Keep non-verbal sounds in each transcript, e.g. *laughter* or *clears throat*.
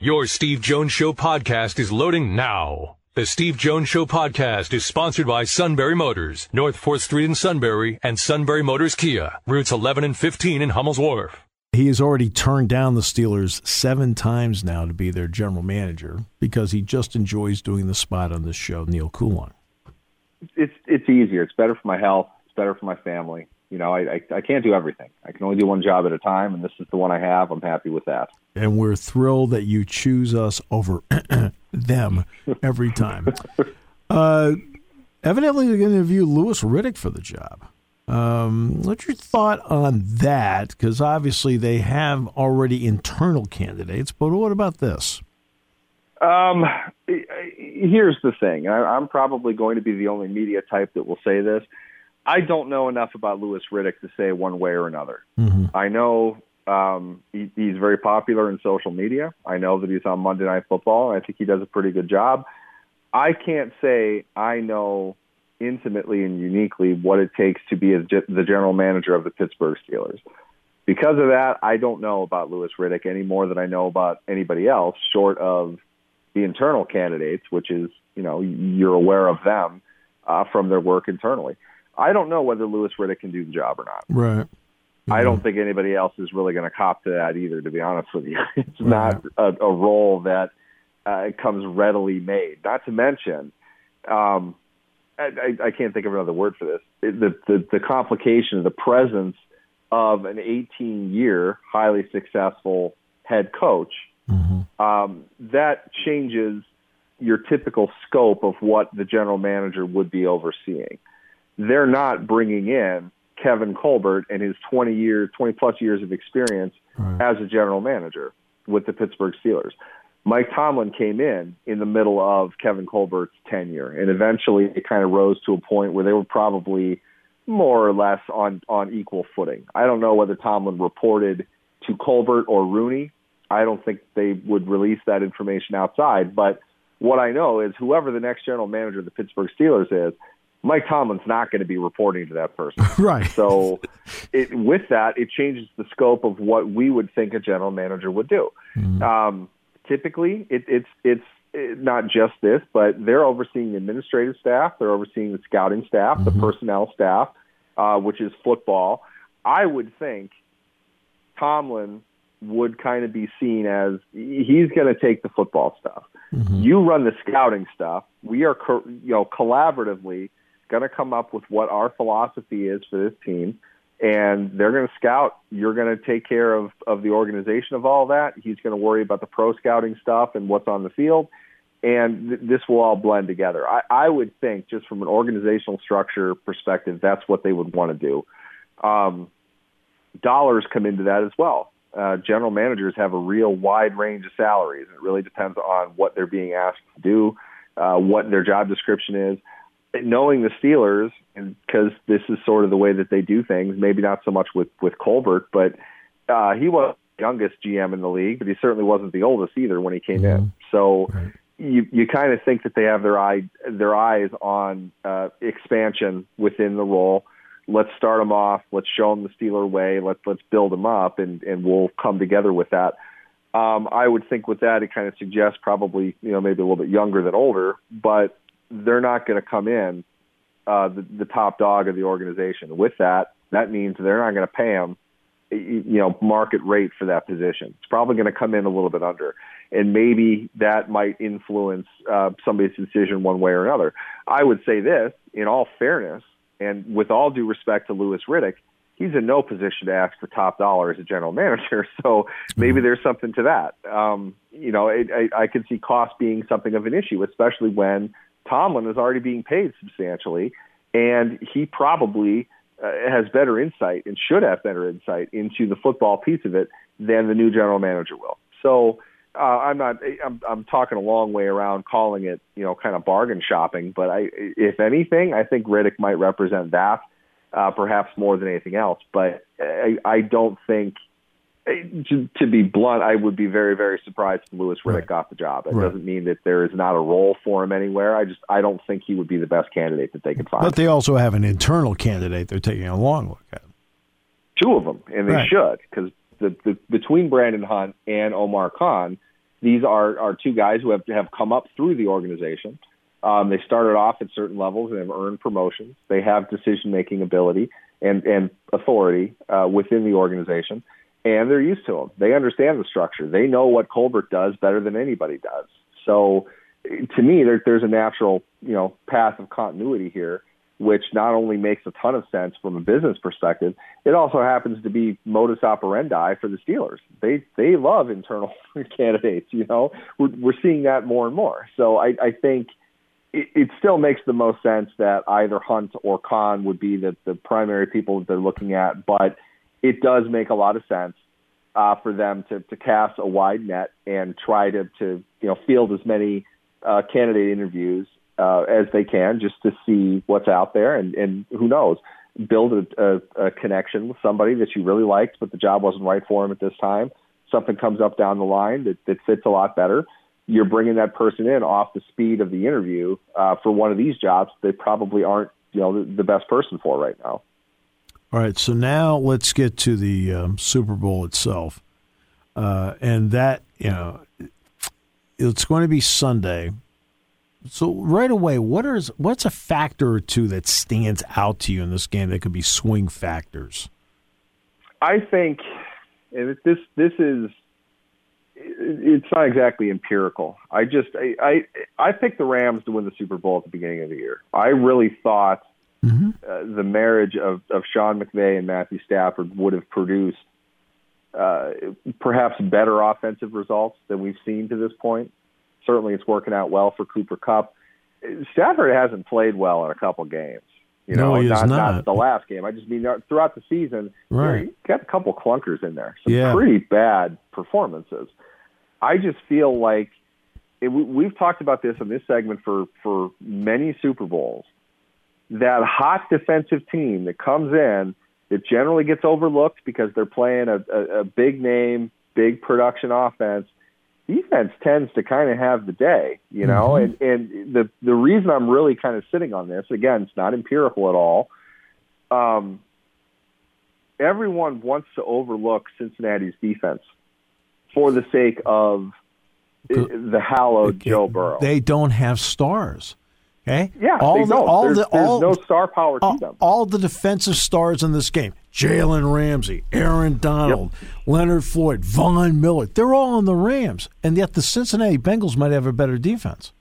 Your Steve Jones Show podcast is loading now. The Steve Jones Show podcast is sponsored by Sunbury Motors, North 4th Street in Sunbury, and Sunbury Motors Kia, routes 11 and 15 in Hummel's Wharf. He has already turned down the Steelers seven times now to be their general manager because he just enjoys doing the spot on this show, Neil Coulon. It's it's easier. It's better for my health. It's better for my family. You know, I, I I can't do everything. I can only do one job at a time, and this is the one I have. I'm happy with that. And we're thrilled that you choose us over *clears throat* them every time. *laughs* Uh, evidently, they're going to interview Louis Riddick for the job. Um, what's your thought on that? Because obviously they have already internal candidates, but what about this? Um, here's the thing. I, I'm probably going to be the only media type that will say this. I don't know enough about Louis Riddick to say one way or another. Mm-hmm. I know um, he, he's very popular in social media. I know that he's on Monday Night Football. I think he does a pretty good job. I can't say I know intimately and uniquely what it takes to be ge- the general manager of the Pittsburgh Steelers. Because of that, I don't know about Louis Riddick any more than I know about anybody else, short of the internal candidates, which is you know you're aware of them uh, from their work internally. I don't know whether Louis Riddick can do the job or not. Right. I don't think anybody else is really going to cop to that either. To be honest with you, *laughs* it's not a, a role that uh, comes readily made. Not to mention, um, I, I, I can't think of another word for this. It, the, the the complication, the presence of an 18 year highly successful head coach, Mm-hmm. um, that changes your typical scope of what the general manager would be overseeing. They're not bringing in Kevin Colbert and his 20 years, 20 plus years of experience Right. as a general manager with the Pittsburgh Steelers. Mike Tomlin came in in the middle of Kevin Colbert's tenure, and eventually it kind of rose to a point where they were probably more or less on on equal footing. I don't know whether Tomlin reported to Colbert or Rooney. I don't think they would release that information outside, but what I know is whoever the next general manager of the Pittsburgh Steelers is, Mike Tomlin's not going to be reporting to that person. *laughs* Right. So, it, with that, it changes the scope of what we would think a general manager would do. Um, typically, it, it's it's it, not just this, but they're overseeing the administrative staff, they're overseeing the scouting staff, the personnel staff, uh, which is football. I would think Tomlin would kind of be seen as he's going to take the football stuff. You run the scouting stuff. We are, co- you know, collaboratively going to come up with what our philosophy is for this team, and they're going to scout. You're going to take care of of the organization of all that. He's going to worry about the pro scouting stuff and what's on the field, and th- this will all blend together. I, I would think, just from an organizational structure perspective, that's what they would want to do. Um, dollars come into that as well. Uh, general managers have a real wide range of salaries. It really depends on what they're being asked to do, uh, what their job description is. Knowing the Steelers, and because this is sort of the way that they do things, maybe not so much with with Colbert, but uh, he was the youngest GM in the league, but he certainly wasn't the oldest either when he came in. So you you kind of think that they have their eye their eyes on uh, expansion within the role let's start them off. Let's show them the Steeler way. Let's let's build them up, and and we'll come together with that. Um, I would think with that, it kind of suggests probably you know maybe a little bit younger than older, but they're not going to come in uh, the, the top dog of the organization. With that, that means they're not going to pay them you know market rate for that position. It's probably going to come in a little bit under, and maybe that might influence uh, somebody's decision one way or another. I would say this, in all fairness, and with all due respect to Louis Riddick, he's in no position to ask for top dollar as a general manager. *laughs* So maybe there's something to that. Um, you know, it, I, I see cost being something of an issue, especially when Tomlin is already being paid substantially, and he probably uh, has better insight and should have better insight into the football piece of it than the new general manager will. So uh, I'm not. I'm, I'm talking a long way around calling it, you know, kind of bargain shopping. But I, if anything, I think Riddick might represent that, uh, perhaps more than anything else. But I, I don't think. To, to be blunt, I would be very, very surprised if Louis Riddick Right. got the job. It Right. doesn't mean that there is not a role for him anywhere. I just, I don't think he would be the best candidate that they could find. But they also have an internal candidate they're taking a long look at. two of them, and they Right. should because the, the between Brandon Hunt and Omar Khan, these are, are two guys who have, have come up through the organization. Um, they started off at certain levels and have earned promotions. They have decision making ability and, and authority uh, within the organization, and they're used to them. They understand the structure. They know what Colbert does better than anybody does. So, to me, there, there's a natural you know path of continuity here which not only makes a ton of sense from a business perspective, it also happens to be modus operandi for the Steelers. They they love internal *laughs* candidates. You know, we're, we're seeing that more and more. So I, I think it, it still makes the most sense that either Hunt or Khan would be the the primary people that they're looking at, but it does make a lot of sense uh, for them to to cast a wide net and try to to you know field as many uh, candidate interviews uh, as they can just to see what's out there and, and who knows build a, a, a connection with somebody that you really liked but the job wasn't right for him at this time. Something comes up down the line that, that fits a lot better. You're bringing that person in off the speed of the interview uh, for one of these jobs they probably aren't you know the, the best person for right now all right so now let's get to the um, super bowl itself uh, and that you know it's going to be sunday so right away, what is what's a factor or two that stands out to you in this game that could be swing factors? I think this this is it's not exactly empirical. I just I I, I picked the Rams to win the Super Bowl at the beginning of the year. I really thought mm-hmm. uh, the marriage of of Sean McVay and Matthew Stafford would have produced uh, perhaps better offensive results than we've seen to this point certainly it's working out well for Cooper Kupp. Stafford hasn't played well in a couple games. You know, no, not, not. not the last game. I just mean uh, throughout the season, right. You know, got a couple clunkers in there. Some yeah. pretty bad performances. I just feel like it, we've talked about this in this segment for for many Super Bowls. That hot defensive team that comes in that generally gets overlooked because they're playing a, a, a big name, big production offense defense tends to kind of have the day, you know, mm-hmm. and and the the reason I'm really kind of sitting on this again, it's not empirical at all. Um, everyone wants to overlook Cincinnati's defense for the sake of the hallowed Joe Burrow. They don't have stars. Okay. Yeah, all the, all there's, the all no star power to all, them. All the defensive stars in this game: Jalen Ramsey, Aaron Donald, yep. Leonard Floyd, Von Miller. They're all on the Rams, and yet the Cincinnati Bengals might have a better defense.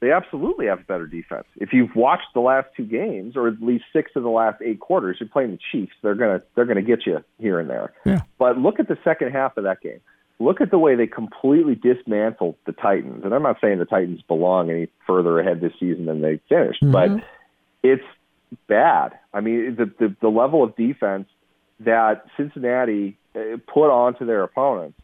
They absolutely have a better defense. If you've watched the last two games, or at least six of the last eight quarters, you're playing the Chiefs. They're gonna they're gonna get you here and there. Yeah. But look at the second half of that game look at the way they completely dismantled the Titans. And I'm not saying the Titans belong any further ahead this season than they finished, mm-hmm. but it's bad. I mean, the, the the level of defense that Cincinnati uh, put onto their opponents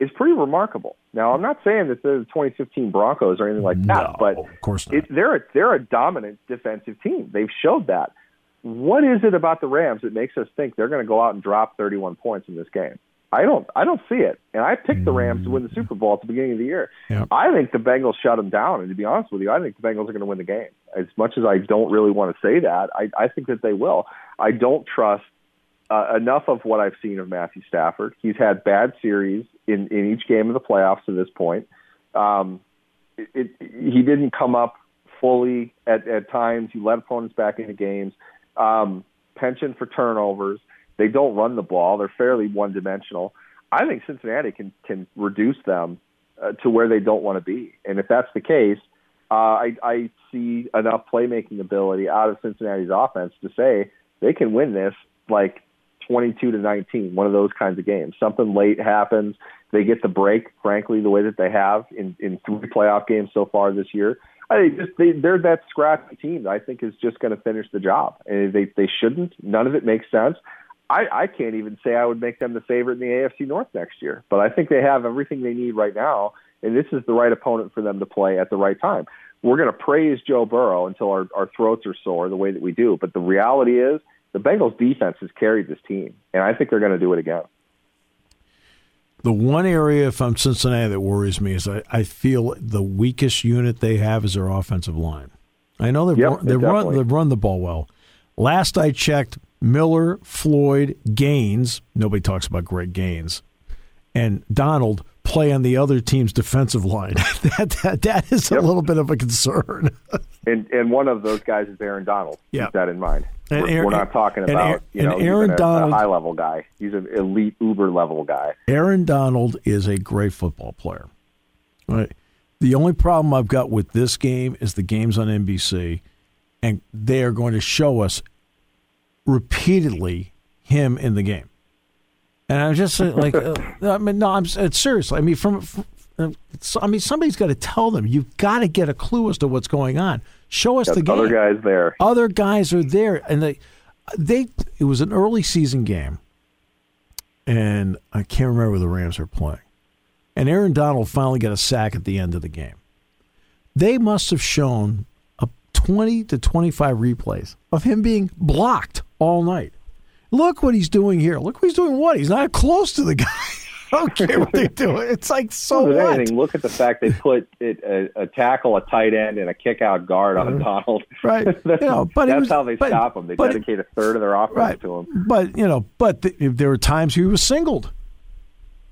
is pretty remarkable. Now, I'm not saying that they're the 2015 Broncos or anything like that, no, but of course it, they're a, they're a dominant defensive team. They've showed that. What is it about the Rams that makes us think they're going to go out and drop 31 points in this game? I don't I don't see it. And I picked the Rams to win the Super Bowl at the beginning of the year. Yep. I think the Bengals shut them down. And to be honest with you, I think the Bengals are going to win the game. As much as I don't really want to say that, I, I think that they will. I don't trust uh, enough of what I've seen of Matthew Stafford. He's had bad series in, in each game of the playoffs to this point. Um, it, it, he didn't come up fully at, at times. He let opponents back into games. Um, penchant for turnovers. They don't run the ball. They're fairly one dimensional. I think Cincinnati can can reduce them uh, to where they don't want to be. And if that's the case, uh, I, I see enough playmaking ability out of Cincinnati's offense to say they can win this like 22 to 19, one of those kinds of games. Something late happens, they get the break. Frankly, the way that they have in in three playoff games so far this year, I just they, they're that scrappy team that I think is just going to finish the job. And they they shouldn't. None of it makes sense. I, I can't even say I would make them the favorite in the AFC North next year, but I think they have everything they need right now, and this is the right opponent for them to play at the right time. We're going to praise Joe Burrow until our, our throats are sore the way that we do, but the reality is the Bengals defense has carried this team, and I think they're going to do it again. The one area, if I'm Cincinnati, that worries me is I, I feel the weakest unit they have is their offensive line. I know they've, yep, run, they've, run, they've run the ball well. Last I checked, Miller, Floyd, Gaines, nobody talks about Greg Gaines, and Donald play on the other team's defensive line. *laughs* that, that that is Yep. a little bit of a concern. *laughs* And and one of those guys is Aaron Donald. Yeah. Keep that in mind. And we're, Aaron- we're not talking about Aaron- you know and Aaron a, Donald- a high level guy. He's an elite Uber level guy. Aaron Donald is a great football player. Right. The only problem I've got with this game is the game's on NBC, and they are going to show us repeatedly him in the game. And I'm just uh, like, uh, *laughs* I mean, no, I'm it's serious. I mean, from, from uh, I mean, somebody's got to tell them. You've got to get a clue as to what's going on. Show us Got the game other guys there. other guys are there and they they it was an early season game and I can't remember who the Rams are playing. And Aaron Donald finally got a sack at the end of the game. They must have shown a 20 to 25 replays of him being blocked all night. Look what he's doing here. Look what he's doing what? He's not close to the guy. *laughs* I don't care what they do. It's like so what? anything, look at the fact they put it, a, a tackle, a tight end, and a kick out guard on mm-hmm. Donald. *laughs* Right. *laughs* You know, but That's was- how they but- stop him. They but- dedicate a third of their offense right. to him. But you know, but th- there were times he was singled.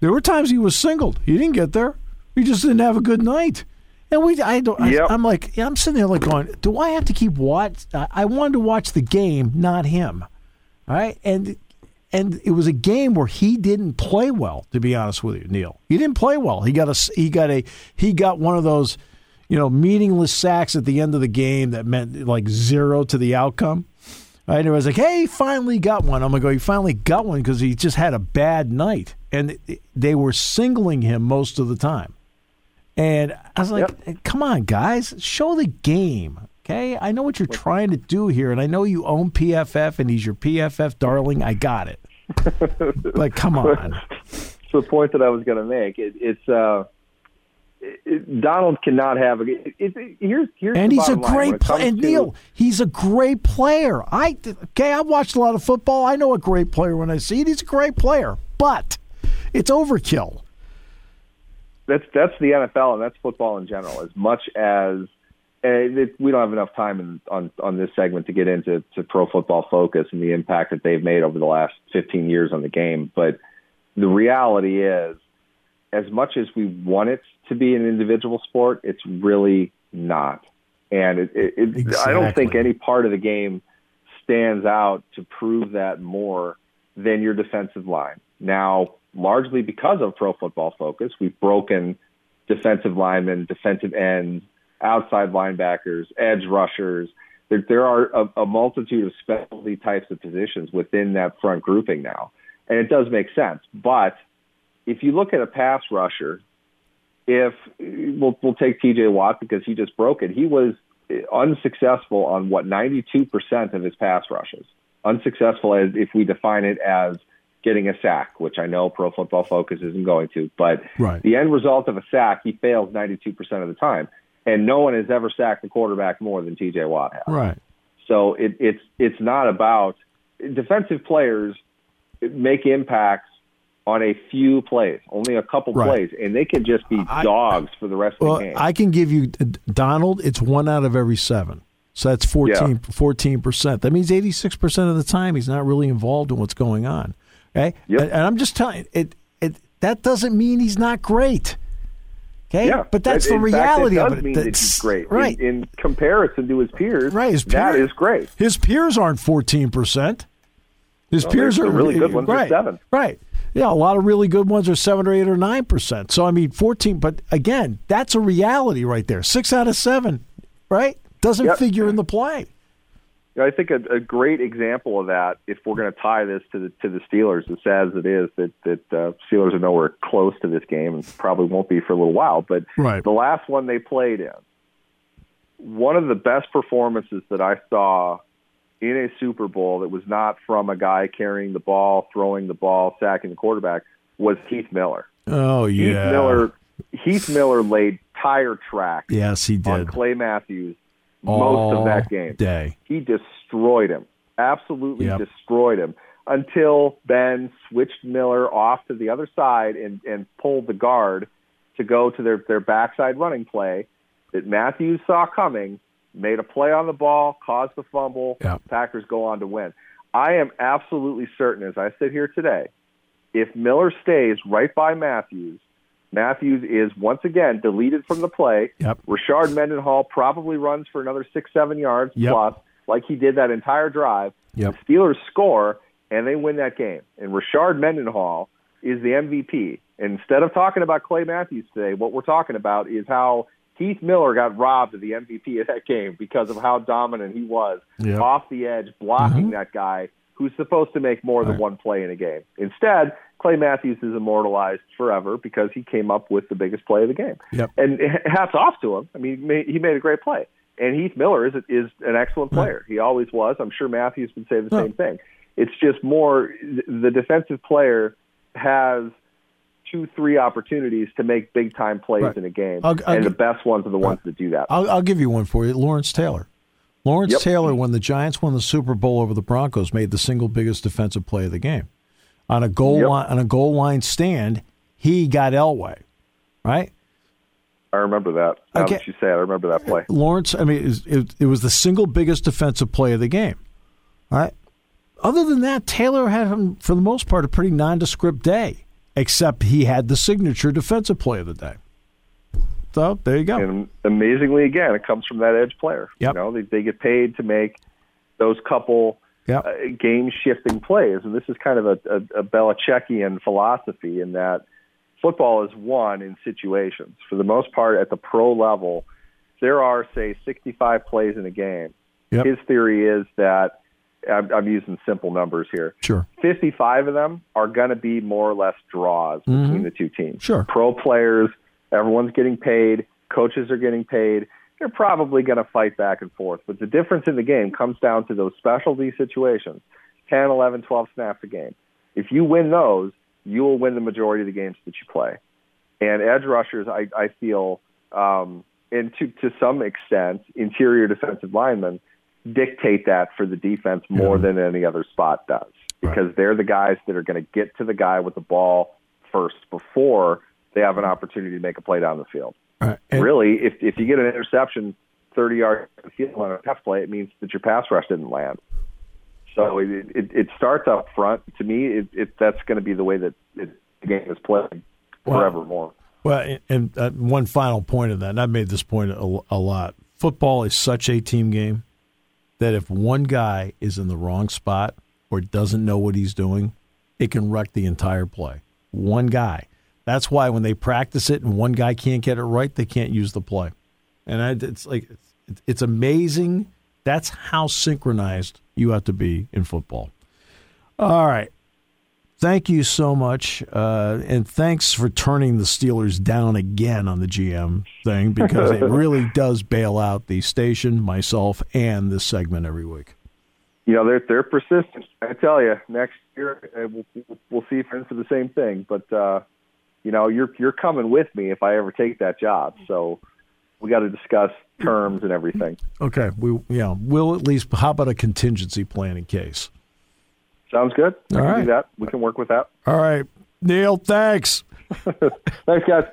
There were times he was singled. He didn't get there. He just didn't have a good night. And we, I don't. Yep. I, am like, I'm sitting there like going, do I have to keep watch? I, I wanted to watch the game, not him. All right, and and it was a game where he didn't play well. To be honest with you, Neil, he didn't play well. He got a he got a he got one of those, you know, meaningless sacks at the end of the game that meant like zero to the outcome. Right? And it was like, hey, finally got one. I'm going to go, he finally got one because he just had a bad night. And they were singling him most of the time. And I was like, come on, guys, show the game. Okay. I know what you're trying to do here. And I know you own PFF and he's your PFF darling. I got it. *laughs* but come on. It's *laughs* the point that I was going to make. It, it's uh, it, Donald cannot have a. It, here's here's And he's a bottom line. When great player. And Neil, he's a great player. I okay. I've watched a lot of football. I know a great player when I see it. He's a great player, but it's overkill. That's that's the NFL and that's football in general. As much as eh, it, we don't have enough time in, on on this segment to get into to Pro Football Focus and the impact that they've made over the last 15 years on the game. But the reality is, as much as we want it to be an individual sport, it's really not. And it, it, it, I don't think any part of the game stands out to prove that more than your defensive line. Now, largely because of Pro Football Focus, we've broken defensive linemen, defensive ends, outside linebackers, edge rushers. There, there are a, a multitude of specialty types of positions within that front grouping now. And it does make sense. But if you look at a pass rusher, if we'll, we'll take TJ Watt because he just broke it, he was unsuccessful on what 92% of his pass rushes. Unsuccessful as if we define it as getting a sack, which I know Pro Football Focus isn't going to, but Right. the end result of a sack, he fails 92% of the time. And no one has ever sacked the quarterback more than TJ Watt has. Right. So it, it's it's not about defensive players make impacts on a few plays, only a couple Right. plays, and they can just be I- dogs for the rest of the game. I can give you Donald. It's one out of every seven. So that's 14 percent. That means eighty six percent of the time he's not really involved in what's going on. Okay, Yep. and, and I'm just telling you, it. It that doesn't mean he's not great. Okay, yeah, but that's the fact, reality it does of it. Mean that he's great, right? In, in comparison to his peers, Right, his that peers- is great. His peers aren't fourteen percent. His Well, peers are really good uh, ones right, seven. Right. Yeah, a lot of really good ones are seven or eight or nine percent. So I mean, fourteen. But again, that's a reality right there. Six out of seven, right? Doesn't Yep. figure in the play. You know, I think a, a great example of that, if we're going to tie this to the to the Steelers, as sad as it is that that uh, Steelers are nowhere close to this game and probably won't be for a little while. But Right. the last one they played in, one of the best performances that I saw in a Super Bowl that was not from a guy carrying the ball, throwing the ball, sacking the quarterback was Heath Miller. Oh Heath yeah. Miller. Heath Miller laid tire tracks Yes, he on did. Clay Matthews most of that game Day. he destroyed him. Absolutely Yep. destroyed him until Ben switched Miller off to the other side and, and pulled the guard to go to their, their backside running play that Matthews saw coming, made a play on the ball, caused the fumble. Yep. Packers go on to win. I am absolutely certain, as I sit here today, if Miller stays right by Matthews, Matthews is once again deleted from the play. Yep. Rashard Mendenhall probably runs for another six, seven yards Yep. plus, like he did that entire drive. Yep. The Steelers score and they win that game. And Rashard Mendenhall is the MVP. And instead of talking about Clay Matthews today, what we're talking about is how Heath Miller got robbed of the MVP of that game because of how dominant he was Yep. off the edge, blocking Mhm. that guy who's supposed to make more than Right. one play in a game. Instead, Clay Matthews is immortalized forever because he came up with the biggest play of the game. Yep. And *laughs* hats off to him. I mean, he made, a great play. And Heath Miller is is an excellent Right. player. He always was. I'm sure Matthews would say the same thing. It's just more the defensive player has two, three opportunities to make big time plays Right. in a game, I'll- I'll and the best ones are the ones that do that. I'll, I'll give you one for you. Lawrence Taylor. Lawrence Yep. Taylor, when the Giants won the Super Bowl over the Broncos, made the single biggest defensive play of the game. On a goal Yep. line, on a goal line stand, he got Elway, right? I remember that. Now Okay. that you say it, I remember that play. Lawrence, I mean, it, it, it was the single biggest defensive play of the game. All right. Other than that, Taylor had, him, for the most part, a pretty nondescript day, except he had the signature defensive play of the day. So there you go. And amazingly, again, it comes from that edge player. Yep. You know, they, they get paid to make those couple Yep. uh, game shifting plays, and this is kind of a, a, a Belichickian philosophy in that football is won in situations. For the most part, at the pro level, there are say 65 plays in a game. Yep. His theory is that I'm, I'm using simple numbers here. Sure. 55 of them are going to be more or less draws between the two teams. Mm-hmm. Sure. Pro players, everyone's getting paid, coaches are getting paid. They're probably going to fight back and forth. But the difference in the game comes down to those specialty situations 10, 11, 12 snaps a game. If you win those, you will win the majority of the games that you play. And edge rushers, I, I feel, um, and to, to some extent, interior defensive linemen dictate that for the defense more Yeah. than any other spot does because they're the guys that are going to get to the guy with the ball first before they have an opportunity to make a play down the field. Right. And- really, if if you get an interception 30 yards down the field on a pass play, it means that your pass rush didn't land. So it it, it starts up front. To me, it, it that's going to be the way that it, the game is played forevermore. Well, and- and uh, one final point of that, and I've made this point a, a lot. Football is such a team game that if one guy is in the wrong spot or doesn't know what he's doing, it can wreck the entire play. One guy. That's why when they practice it and one guy can't get it right, they can't use the play. And I, it's like it's, it's amazing. That's how synchronized you have to be in football. All right. Thank you so much, uh, and thanks for turning the Steelers down again on the GM thing because it *laughs* really does bail out the station, myself, and this segment every week. You know, they're they're persistent. I tell you, next year uh, we'll, we'll see if it's the same thing. But uh, you know, you're you're coming with me if I ever take that job. So we got to discuss terms and everything. Okay, we yeah, we'll at least. How about a contingency plan in case? Sounds good. I All can right. do that. We can work with that. All right, Neil. Thanks. *laughs* Thanks, guys.